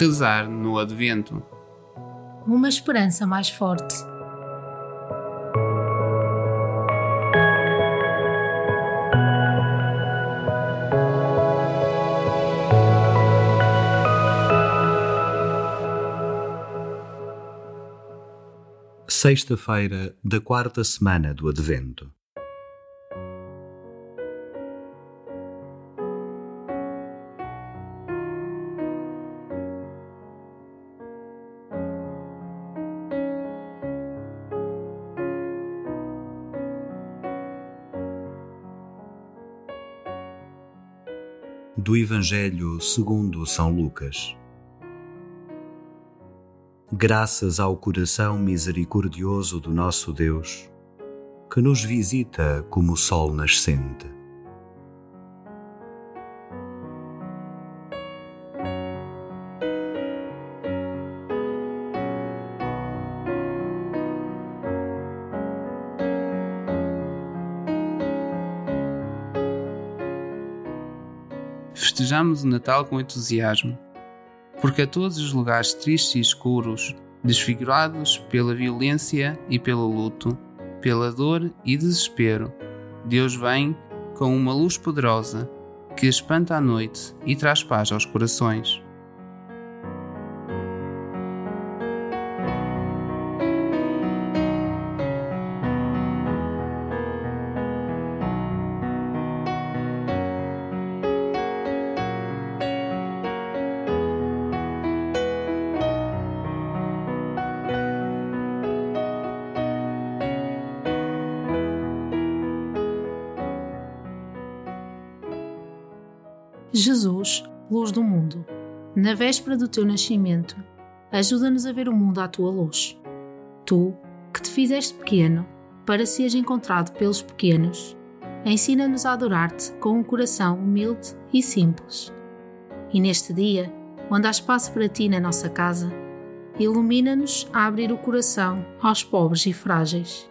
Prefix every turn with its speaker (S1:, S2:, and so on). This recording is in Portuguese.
S1: Rezar no Advento.
S2: Uma esperança mais forte.
S3: Sexta-feira da quarta semana do Advento. Do Evangelho segundo São Lucas. Graças ao coração misericordioso do nosso Deus, que nos visita como o sol nascente.
S1: Festejamos o Natal com entusiasmo, porque a todos os lugares tristes e escuros, desfigurados pela violência e pelo luto, pela dor e desespero, Deus vem com uma luz poderosa que espanta a noite e traz paz aos corações.
S2: Jesus, luz do mundo, na véspera do teu nascimento, ajuda-nos a ver o mundo à tua luz. Tu, que te fizeste pequeno, para seres encontrado pelos pequenos, ensina-nos a adorar-te com um coração humilde e simples. E neste dia, onde há espaço para ti na nossa casa, ilumina-nos a abrir o coração aos pobres e frágeis.